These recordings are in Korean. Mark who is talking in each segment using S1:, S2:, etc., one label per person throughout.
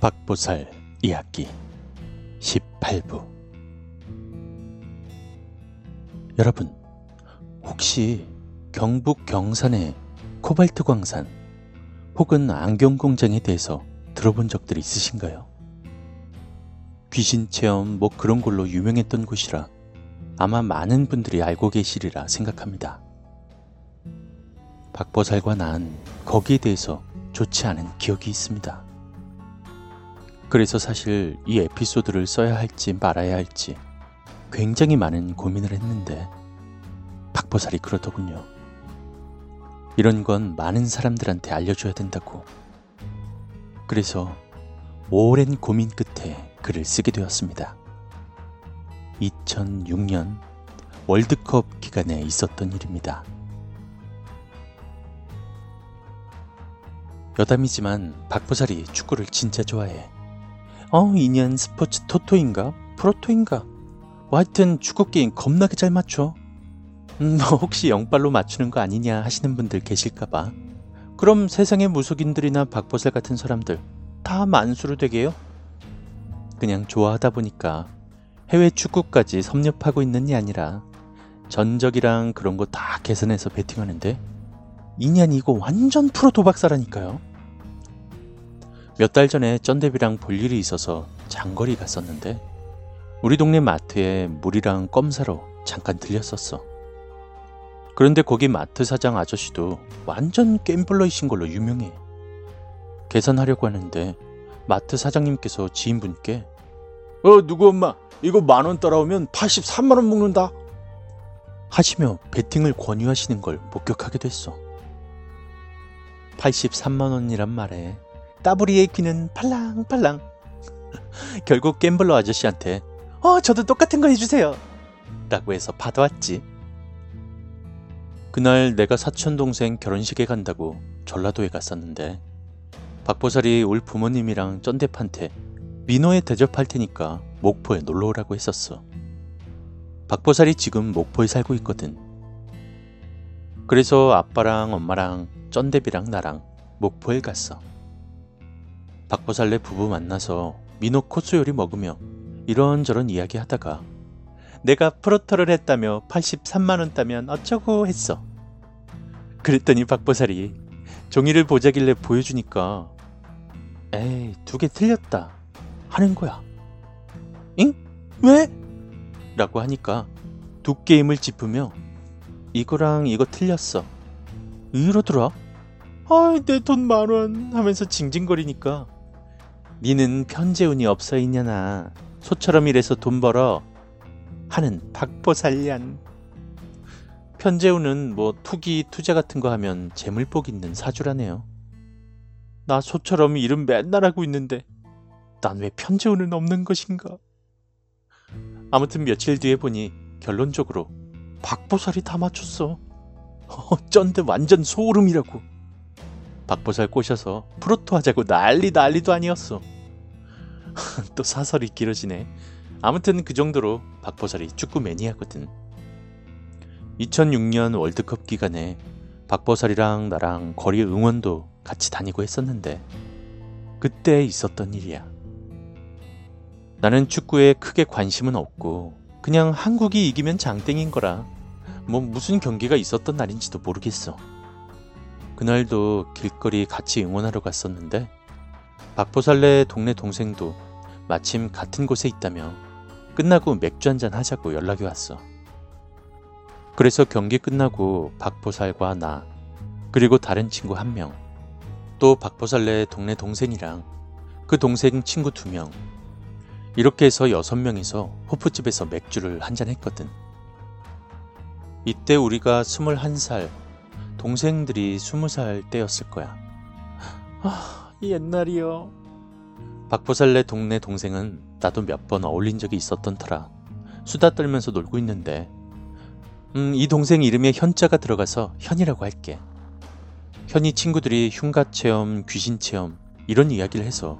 S1: 박보살 이야기 18부 여러분 혹시 경북 경산의 코발트 광산 혹은 안경 공장에 대해서 들어본 적들 있으신가요? 귀신 체험 뭐 그런 걸로 유명했던 곳이라 아마 많은 분들이 알고 계시리라 생각합니다. 박보살과 난 거기에 대해서 좋지 않은 기억이 있습니다. 그래서 사실 이 에피소드를 써야 할지 말아야 할지 굉장히 많은 고민을 했는데 박보살이 그러더군요. 이런 건 많은 사람들한테 알려줘야 된다고. 그래서 오랜 고민 끝에 글을 쓰게 되었습니다. 2006년 월드컵 기간에 있었던 일입니다. 여담이지만 박보살이 축구를 진짜 좋아해. 어, 2년 스포츠 토토인가? 프로토인가? 뭐 하여튼 축구 게임 겁나게 잘 맞춰. 음, 뭐 혹시 영빨로 맞추는 거 아니냐 하시는 분들 계실까봐. 그럼 세상의 무속인들이나 박보살 같은 사람들 다 만수로 되게요? 그냥 좋아하다 보니까 해외 축구까지 섭렵하고 있는 게 아니라 전적이랑 그런 거 다 계산해서 베팅하는데 2년 이거 완전 프로 도박사라니까요. 몇 달 전에 쩐대비랑 볼 일이 있어서 장거리 갔었는데 우리 동네 마트에 물이랑 껌 사러 잠깐 들렸었어. 그런데 거기 마트 사장 아저씨도 완전 겜블러이신 걸로 유명해. 계산하려고 하는데 마트 사장님께서 지인분께
S2: 어 누구 엄마 이거 만 원 따라오면 83만 원 먹는다.
S1: 하시며 베팅을 권유하시는 걸 목격하게 됐어. 83만 원이란 말에 따부리의 귀는 팔랑팔랑. 결국 갬블러 아저씨한테 어 저도 똑같은 거 해주세요. 라고 해서 받아왔지. 그날 내가 사촌 동생 결혼식에 간다고 전라도에 갔었는데 박보살이 올 부모님이랑 쩐대판테 민호에 대접할 테니까 목포에 놀러 오라고 했었어. 박보살이 지금 목포에 살고 있거든. 그래서 아빠랑 엄마랑 쩐대비랑 나랑 목포에 갔어. 박보살네 부부 만나서 민호 코스 요리 먹으며 이런저런 이야기 하다가 내가 프로터를 했다며 83만원 따면 어쩌고 했어. 그랬더니 박보살이 종이를 보자길래 보여주니까 에이 두 개 틀렸다 하는 거야. 응? 왜? 라고 하니까 두 게임을 짚으며 이거랑 이거 틀렸어. 이러더라. 아이 내 돈 만원 하면서 징징거리니까 니는 편재운이 없어 있냐나? 소처럼 일해서 돈 벌어? 하는 박보살련. 편재운은 뭐 투기 투자 같은 거 하면 재물복 있는 사주라네요. 나 소처럼 일은 맨날 하고 있는데 난 왜 편재운은 없는 것인가? 아무튼 며칠 뒤에 보니 결론적으로 박보살이 다 맞췄어. 어, 쩐데 완전 소름이라고 박보살 꼬셔서 프로토 하자고 난리 난리도 아니었어. 또 사설이 길어지네. 아무튼 그 정도로 박보살이 축구 매니아거든. 2006년 월드컵 기간에 박보살이랑 나랑 거리 응원도 같이 다니고 했었는데 그때 있었던 일이야. 나는 축구에 크게 관심은 없고 그냥 한국이 이기면 장땡인 거라 뭐 무슨 경기가 있었던 날인지도 모르겠어. 그날도 길거리 같이 응원하러 갔었는데 박보살네 동네 동생도 마침 같은 곳에 있다며 끝나고 맥주 한잔 하자고 연락이 왔어. 그래서 경기 끝나고 박보살과 나 그리고 다른 친구 한 명, 또 박보살네 동네 동생이랑 그 동생 친구 두 명, 이렇게 해서 여섯 명이서 호프집에서 맥주를 한잔 했거든. 이때 우리가 스물한 살 동생들이 스무 살 때였을 거야. 아, 옛날이요. 박보살네 동네 동생은 나도 몇 번 어울린 적이 있었던 터라 수다 떨면서 놀고 있는데, 음, 이 동생 이름에 현자가 들어가서 현이라고 할게. 현이 친구들이 흉가 체험, 귀신 체험, 이런 이야기를 해서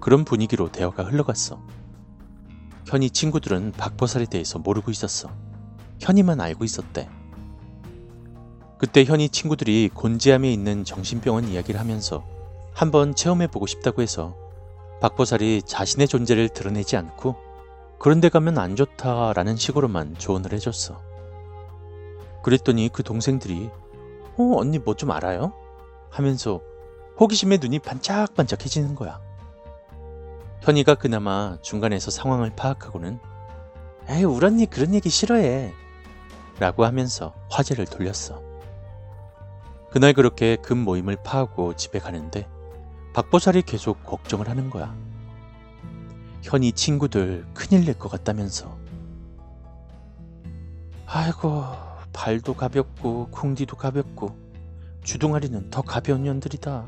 S1: 그런 분위기로 대화가 흘러갔어. 현이 친구들은 박보살에 대해서 모르고 있었어. 현이만 알고 있었대. 그때 현이 친구들이 곤지암에 있는 정신병원 이야기를 하면서 한번 체험해보고 싶다고 해서 박보살이 자신의 존재를 드러내지 않고 그런데 가면 안 좋다라는 식으로만 조언을 해줬어. 그랬더니 그 동생들이 어 언니 뭐 좀 알아요? 하면서 호기심에 눈이 반짝반짝해지는 거야. 현이가 그나마 중간에서 상황을 파악하고는 에이 울 언니 그런 얘기 싫어해 라고 하면서 화제를 돌렸어. 그날 그렇게 금 모임을 파하고 집에 가는데 박보살이 계속 걱정을 하는 거야. 현이 친구들 큰일 낼 것 같다면서. 아이고 발도 가볍고 쿵디도 가볍고 주둥아리는 더 가벼운 년들이다.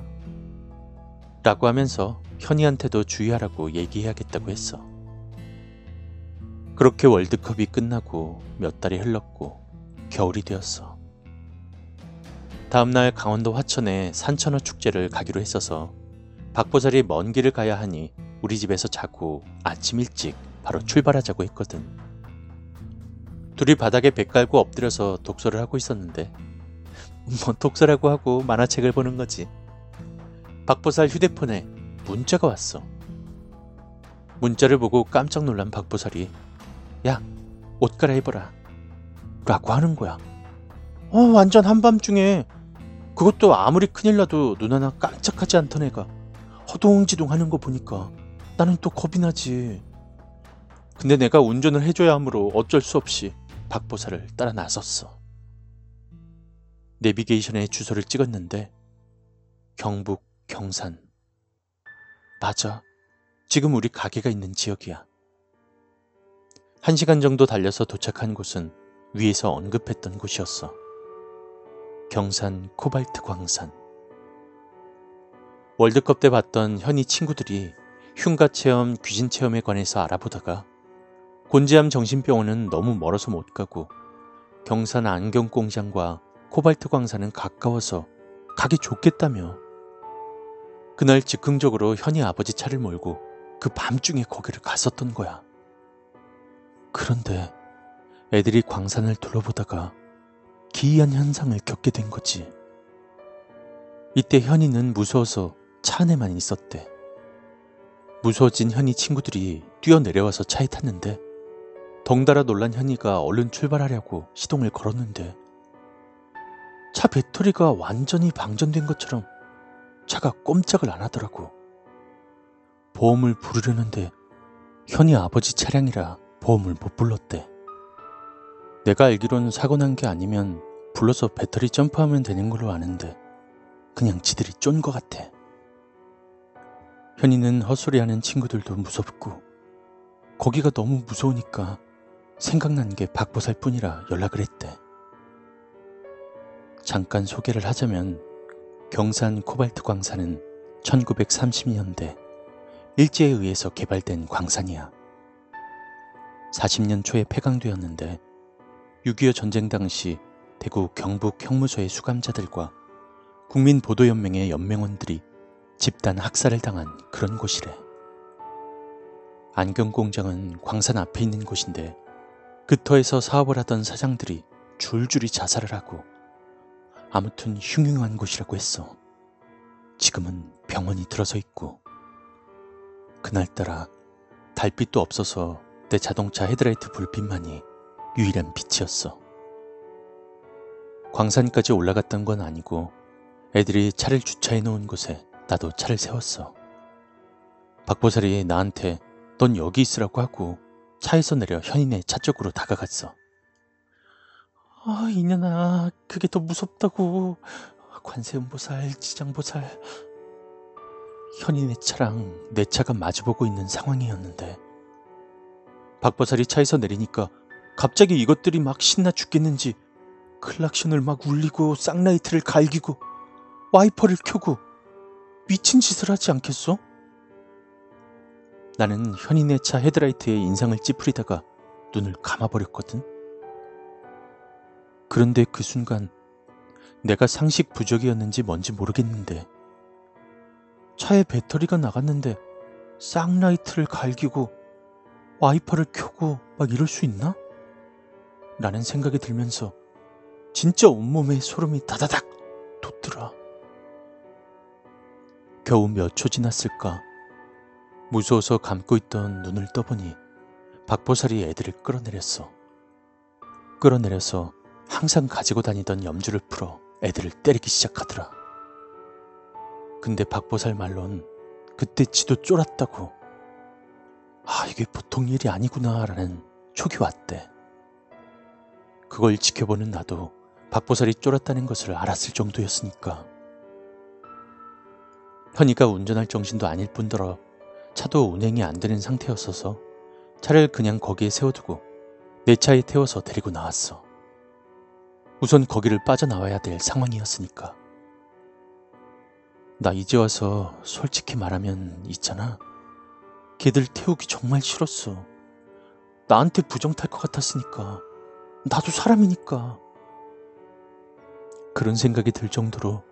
S1: 라고 하면서 현이한테도 주의하라고 얘기해야겠다고 했어. 그렇게 월드컵이 끝나고 몇 달이 흘렀고 겨울이 되었어. 다음날 강원도 화천에 산천어 축제를 가기로 했어서 박보살이 먼 길을 가야 하니 우리 집에서 자고 아침 일찍 바로 출발하자고 했거든. 둘이 바닥에 배 깔고 엎드려서 독서를 하고 있었는데 뭐 독서라고 하고 만화책을 보는 거지. 박보살 휴대폰에 문자가 왔어. 문자를 보고 깜짝 놀란 박보살이 야, 옷 갈아입어라. 라고 하는 거야. 어, 완전 한밤중에 그것도 아무리 큰일 나도 눈 하나 깜짝하지 않던 애가 허동지동 하는 거 보니까 나는 또 겁이 나지. 근데 내가 운전을 해줘야 하므로 어쩔 수 없이 박보살을 따라 나섰어. 내비게이션에 주소를 찍었는데 경북 경산. 맞아. 지금 우리 가게가 있는 지역이야. 한 시간 정도 달려서 도착한 곳은 위에서 언급했던 곳이었어. 경산 코발트 광산. 월드컵 때 봤던 현이 친구들이 흉가 체험, 귀신 체험에 관해서 알아보다가 곤지암 정신병원은 너무 멀어서 못 가고 경산 안경 공장과 코발트 광산은 가까워서 가기 좋겠다며 그날 즉흥적으로 현이 아버지 차를 몰고 그 밤중에 거기를 갔었던 거야. 그런데 애들이 광산을 둘러보다가 기이한 현상을 겪게 된 거지. 이때 현이는 무서워서 차 안에만 있었대. 무서워진 현이 친구들이 뛰어내려와서 차에 탔는데 덩달아 놀란 현이가 얼른 출발하려고 시동을 걸었는데 차 배터리가 완전히 방전된 것처럼 차가 꼼짝을 안 하더라고. 보험을 부르려는데 현이 아버지 차량이라 보험을 못 불렀대. 내가 알기론 사고 난 게 아니면 불러서 배터리 점프하면 되는 걸로 아는데 그냥 지들이 쫀 것 같아. 현이는 헛소리하는 친구들도 무섭고 거기가 너무 무서우니까 생각난 게 박보살 뿐이라 연락을 했대. 잠깐 소개를 하자면 경산 코발트 광산은 1930년대 일제에 의해서 개발된 광산이야. 40년 초에 폐광되었는데 6.25 전쟁 당시 대구 경북 형무소의 수감자들과 국민보도연맹의 연맹원들이 집단 학살을 당한 그런 곳이래. 안경공장은 광산 앞에 있는 곳인데 그 터에서 사업을 하던 사장들이 줄줄이 자살을 하고 아무튼 흉흉한 곳이라고 했어. 지금은 병원이 들어서 있고 그날따라 달빛도 없어서 내 자동차 헤드라이트 불빛만이 유일한 빛이었어. 광산까지 올라갔던 건 아니고 애들이 차를 주차해 놓은 곳에 나도 차를 세웠어. 박보살이 나한테 넌 여기 있으라고 하고 차에서 내려 현인의 차 쪽으로 다가갔어. 아, 이년아, 그게 더 무섭다고. 관세음보살, 지장보살. 현인의 차랑 내 차가 마주보고 있는 상황이었는데 박보살이 차에서 내리니까 갑자기 이것들이 막 신나 죽겠는지 클락션을 막 울리고 쌍라이트를 갈기고 와이퍼를 켜고 미친 짓을 하지 않겠어? 나는 현인의 차 헤드라이트에 인상을 찌푸리다가 눈을 감아버렸거든. 그런데 그 순간 내가 상식 부족이었는지 뭔지 모르겠는데 차에 배터리가 나갔는데 쌍라이트를 갈기고 와이퍼를 켜고 막 이럴 수 있나? 라는 생각이 들면서 진짜 온몸에 소름이 다다닥 돋더라. 겨우 몇 초 지났을까? 무서워서 감고 있던 눈을 떠보니 박보살이 애들을 끌어내렸어. 끌어내려서 항상 가지고 다니던 염주를 풀어 애들을 때리기 시작하더라. 근데 박보살 말론 그때 지도 쫄았다고. 아, 이게 보통 일이 아니구나라는 촉이 왔대. 그걸 지켜보는 나도 박보살이 쫄았다는 것을 알았을 정도였으니까. 현이가 운전할 정신도 아닐 뿐더러 차도 운행이 안 되는 상태였어서 차를 그냥 거기에 세워두고 내 차에 태워서 데리고 나왔어. 우선 거기를 빠져나와야 될 상황이었으니까. 나 이제 와서 솔직히 말하면 있잖아. 걔들 태우기 정말 싫었어. 나한테 부정 탈 것 같았으니까. 나도 사람이니까. 그런 생각이 들 정도로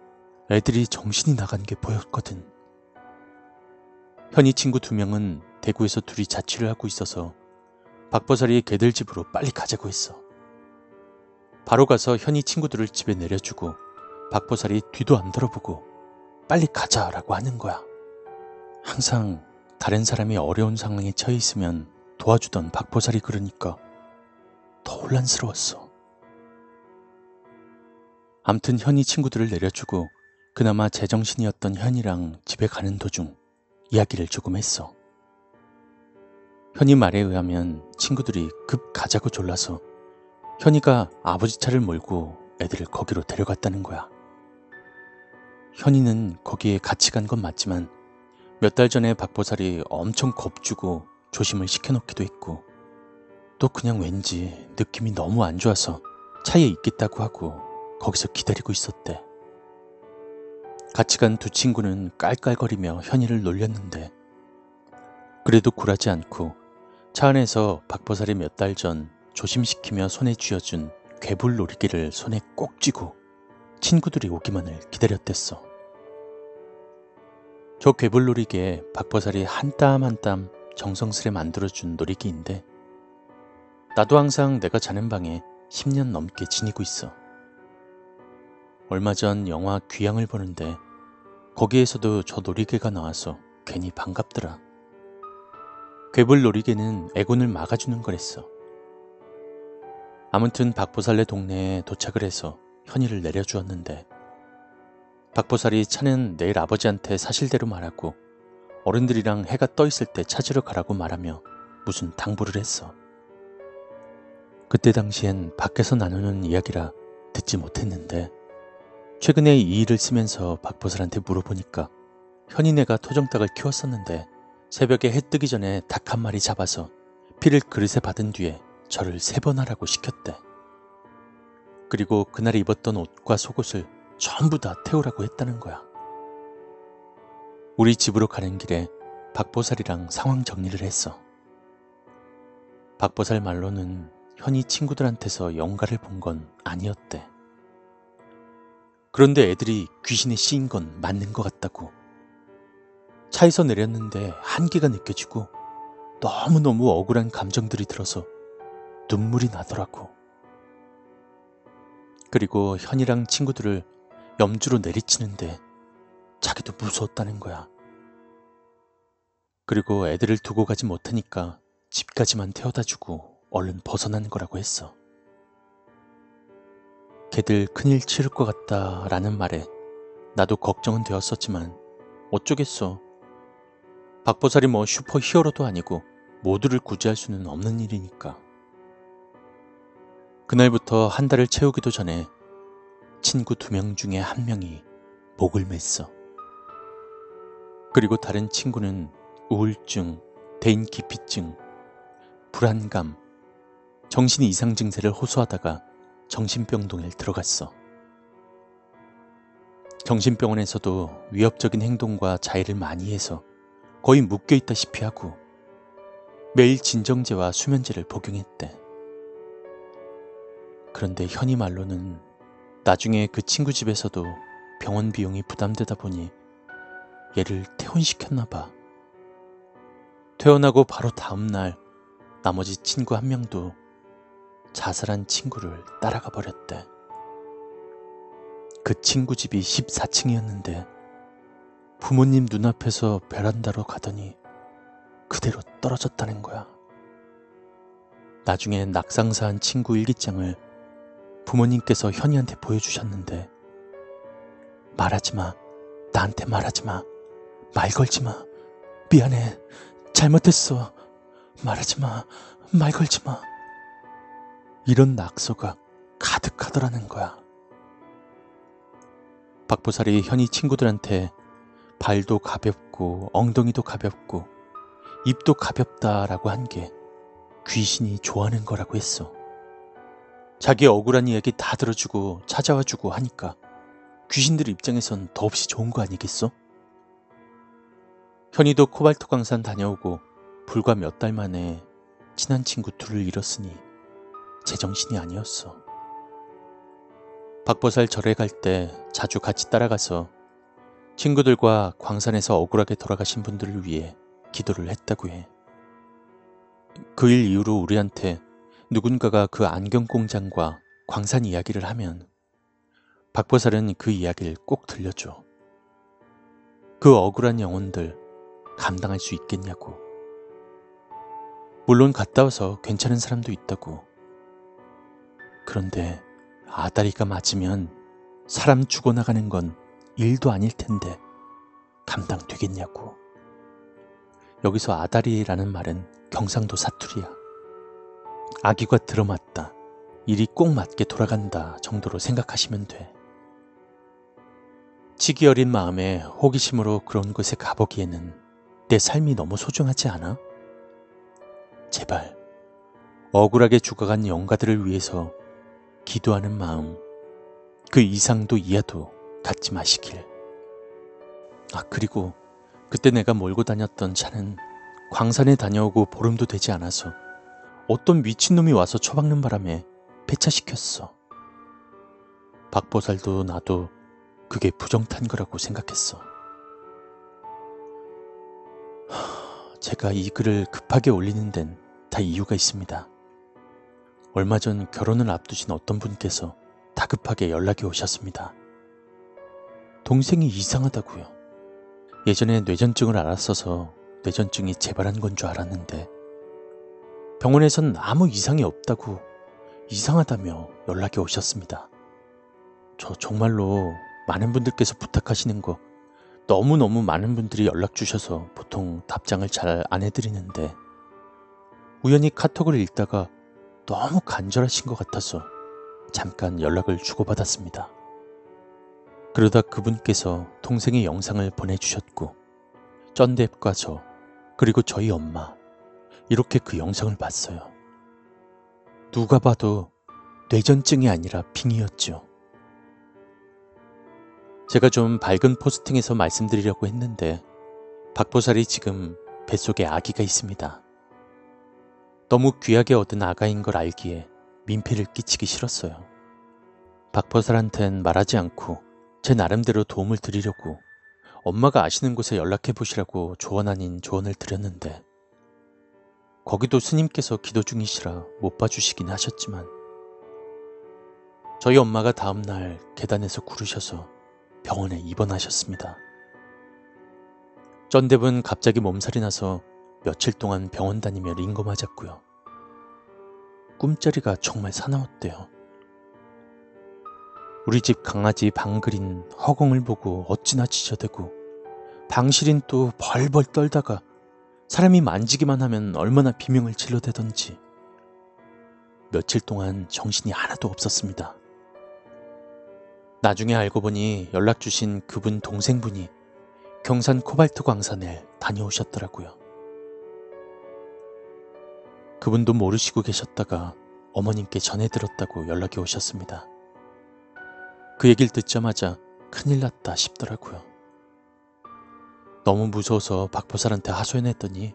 S1: 애들이 정신이 나간 게 보였거든. 현이 친구 두 명은 대구에서 둘이 자취를 하고 있어서 박보살이 걔들 집으로 빨리 가자고 했어. 바로 가서 현이 친구들을 집에 내려주고 박보살이 뒤도 안 돌아보고 빨리 가자라고 하는 거야. 항상 다른 사람이 어려운 상황에 처해 있으면 도와주던 박보살이 그러니까 더 혼란스러웠어. 암튼 현이 친구들을 내려주고 그나마 제정신이었던 현이랑 집에 가는 도중 이야기를 조금 했어. 현이 말에 의하면 친구들이 급 가자고 졸라서 현이가 아버지 차를 몰고 애들을 거기로 데려갔다는 거야. 현이는 거기에 같이 간 건 맞지만 몇 달 전에 박보살이 엄청 겁주고 조심을 시켜놓기도 했고 또 그냥 왠지 느낌이 너무 안 좋아서 차에 있겠다고 하고 거기서 기다리고 있었대. 같이 간 두 친구는 깔깔거리며 현이를 놀렸는데 그래도 굴하지 않고 차 안에서 박보살이 몇 달 전 조심시키며 손에 쥐어준 괴불 놀이기를 손에 꼭 쥐고 친구들이 오기만을 기다렸댔어. 저 괴불 놀이기에 박보살이 한 땀 한 땀 정성스레 만들어준 놀이기인데 나도 항상 내가 자는 방에 10년 넘게 지니고 있어. 얼마 전 영화 귀향을 보는데 거기에서도 저 놀이개가 나와서 괜히 반갑더라. 괴불 놀이개는 애군을 막아주는 거랬어. 아무튼 박보살네 동네에 도착을 해서 현이를 내려주었는데 박보살이 차는 내일 아버지한테 사실대로 말하고 어른들이랑 해가 떠 있을 때 찾으러 가라고 말하며 무슨 당부를 했어. 그때 당시엔 밖에서 나누는 이야기라 듣지 못했는데 최근에 이 일을 쓰면서 박보살한테 물어보니까 현이네가 토종닭을 키웠었는데 새벽에 해 뜨기 전에 닭 한 마리 잡아서 피를 그릇에 받은 뒤에 저를 세 번 하라고 시켰대. 그리고 그날 입었던 옷과 속옷을 전부 다 태우라고 했다는 거야. 우리 집으로 가는 길에 박보살이랑 상황 정리를 했어. 박보살 말로는 현이 친구들한테서 영가를 본 건 아니었대. 그런데 애들이 귀신에 씌인 건 맞는 것 같다고. 차에서 내렸는데 한기가 느껴지고 너무너무 억울한 감정들이 들어서 눈물이 나더라고. 그리고 현이랑 친구들을 염주로 내리치는데 자기도 무서웠다는 거야. 그리고 애들을 두고 가지 못하니까 집까지만 태워다 주고 얼른 벗어나는 거라고 했어. 걔들 큰일 치를 것 같다 라는 말에 나도 걱정은 되었었지만 어쩌겠어. 박보살이 뭐 슈퍼 히어로도 아니고 모두를 구제할 수는 없는 일이니까. 그날부터 한 달을 채우기도 전에 친구 두 명 중에 한 명이 목을 맸어. 그리고 다른 친구는 우울증, 대인 기피증, 불안감, 정신 이상 증세를 호소하다가 정신병동에 들어갔어. 정신병원에서도 위협적인 행동과 자해를 많이 해서 거의 묶여 있다시피 하고 매일 진정제와 수면제를 복용했대. 그런데 현이 말로는 나중에 그 친구 집에서도 병원 비용이 부담되다 보니 얘를 퇴원시켰나 봐. 퇴원하고 바로 다음날 나머지 친구 한 명도 자살한 친구를 따라가 버렸대. 그 친구 집이 14층이었는데 부모님 눈앞에서 베란다로 가더니 그대로 떨어졌다는 거야. 나중에 낙상사한 친구 일기장을 부모님께서 현이한테 보여주셨는데 말하지 마. 나한테 말하지 마. 말 걸지 마. 미안해. 잘못했어. 말하지 마. 말 걸지 마. 이런 낙서가 가득하더라는 거야. 박보살이 현이 친구들한테 발도 가볍고 엉덩이도 가볍고 입도 가볍다라고 한 게 귀신이 좋아하는 거라고 했어. 자기 억울한 이야기 다 들어주고 찾아와주고 하니까 귀신들 입장에선 더없이 좋은 거 아니겠어? 현이도 코발트 광산 다녀오고 불과 몇 달 만에 친한 친구 둘을 잃었으니 제정신이 아니었어. 박보살 절에 갈 때 자주 같이 따라가서 친구들과 광산에서 억울하게 돌아가신 분들을 위해 기도를 했다고 해. 그 일 이후로 우리한테 누군가가 그 안경 공장과 광산 이야기를 하면 박보살은 그 이야기를 꼭 들려줘. 그 억울한 영혼들 감당할 수 있겠냐고. 물론 갔다 와서 괜찮은 사람도 있다고. 그런데 아다리가 맞으면 사람 죽어나가는 건 일도 아닐 텐데 감당되겠냐고. 여기서 아다리라는 말은 경상도 사투리야. 아기가 들어맞다. 일이 꼭 맞게 돌아간다 정도로 생각하시면 돼. 치기 어린 마음에 호기심으로 그런 곳에 가보기에는 내 삶이 너무 소중하지 않아? 제발 억울하게 죽어간 영가들을 위해서 기도하는 마음 그 이상도 이하도 갖지 마시길. 아 그리고 그때 내가 몰고 다녔던 차는 광산에 다녀오고 보름도 되지 않아서 어떤 미친놈이 와서 처박는 바람에 폐차시켰어. 박보살도 나도 그게 부정탄 거라고 생각했어. 제가 이 글을 급하게 올리는 데는 다 이유가 있습니다. 얼마 전 결혼을 앞두신 어떤 분께서 다급하게 연락이 오셨습니다. 동생이 이상하다고요. 예전에 뇌전증을 알았어서 뇌전증이 재발한 건 줄 알았는데 병원에선 아무 이상이 없다고 이상하다며 연락이 오셨습니다. 저 정말로 많은 분들께서 부탁하시는 거 너무너무 많은 분들이 연락 주셔서 보통 답장을 잘 안 해드리는데 우연히 카톡을 읽다가 너무 간절하신 것 같아서 잠깐 연락을 주고받았습니다. 그러다 그분께서 동생의 영상을 보내주셨고 쩐뎁과 저 그리고 저희 엄마 이렇게 그 영상을 봤어요. 누가 봐도 뇌전증이 아니라 빙이었죠. 제가 좀 밝은 포스팅에서 말씀드리려고 했는데 박보살이 지금 뱃속에 아기가 있습니다. 너무 귀하게 얻은 아가인 걸 알기에 민폐를 끼치기 싫었어요. 박보살한텐 말하지 않고 제 나름대로 도움을 드리려고 엄마가 아시는 곳에 연락해 보시라고 조언 아닌 조언을 드렸는데 거기도 스님께서 기도 중이시라 못 봐주시긴 하셨지만 저희 엄마가 다음날 계단에서 구르셔서 병원에 입원하셨습니다. 쩐뎁은 갑자기 몸살이 나서 며칠 동안 병원 다니며 링거 맞았고요. 꿈자리가 정말 사나웠대요. 우리 집 강아지 방글인 허공을 보고 어찌나 지저대고 방실인 또 벌벌 떨다가 사람이 만지기만 하면 얼마나 비명을 질러대던지 며칠 동안 정신이 하나도 없었습니다. 나중에 알고 보니 연락 주신 그분 동생분이 경산 코발트 광산에 다녀오셨더라고요. 그분도 모르시고 계셨다가 어머님께 전해 들었다고 연락이 오셨습니다. 그 얘기를 듣자마자 큰일 났다 싶더라고요. 너무 무서워서 박보살한테 하소연했더니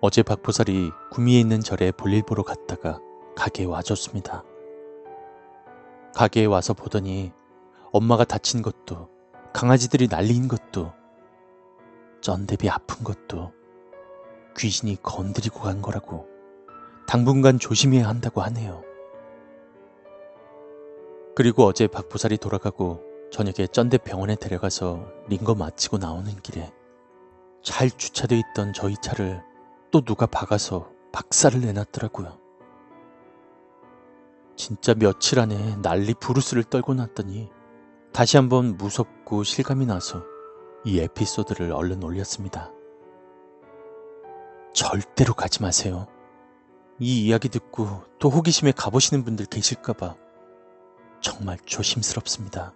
S1: 어제 박보살이 구미에 있는 절에 볼일 보러 갔다가 가게에 와줬습니다. 가게에 와서 보더니 엄마가 다친 것도 강아지들이 날린 것도 쩐대비 아픈 것도 귀신이 건드리고 간 거라고 당분간 조심해야 한다고 하네요. 그리고 어제 박보살이 돌아가고 저녁에 쩐대 병원에 데려가서 링거 마치고 나오는 길에 잘 주차돼 있던 저희 차를 또 누가 박아서 박살을 내놨더라고요. 진짜 며칠 안에 난리 부르스를 떨고 났더니 다시 한번 무섭고 실감이 나서 이 에피소드를 얼른 올렸습니다. 절대로 가지 마세요. 이 이야기 듣고 또 호기심에 가보시는 분들 계실까봐 정말 조심스럽습니다.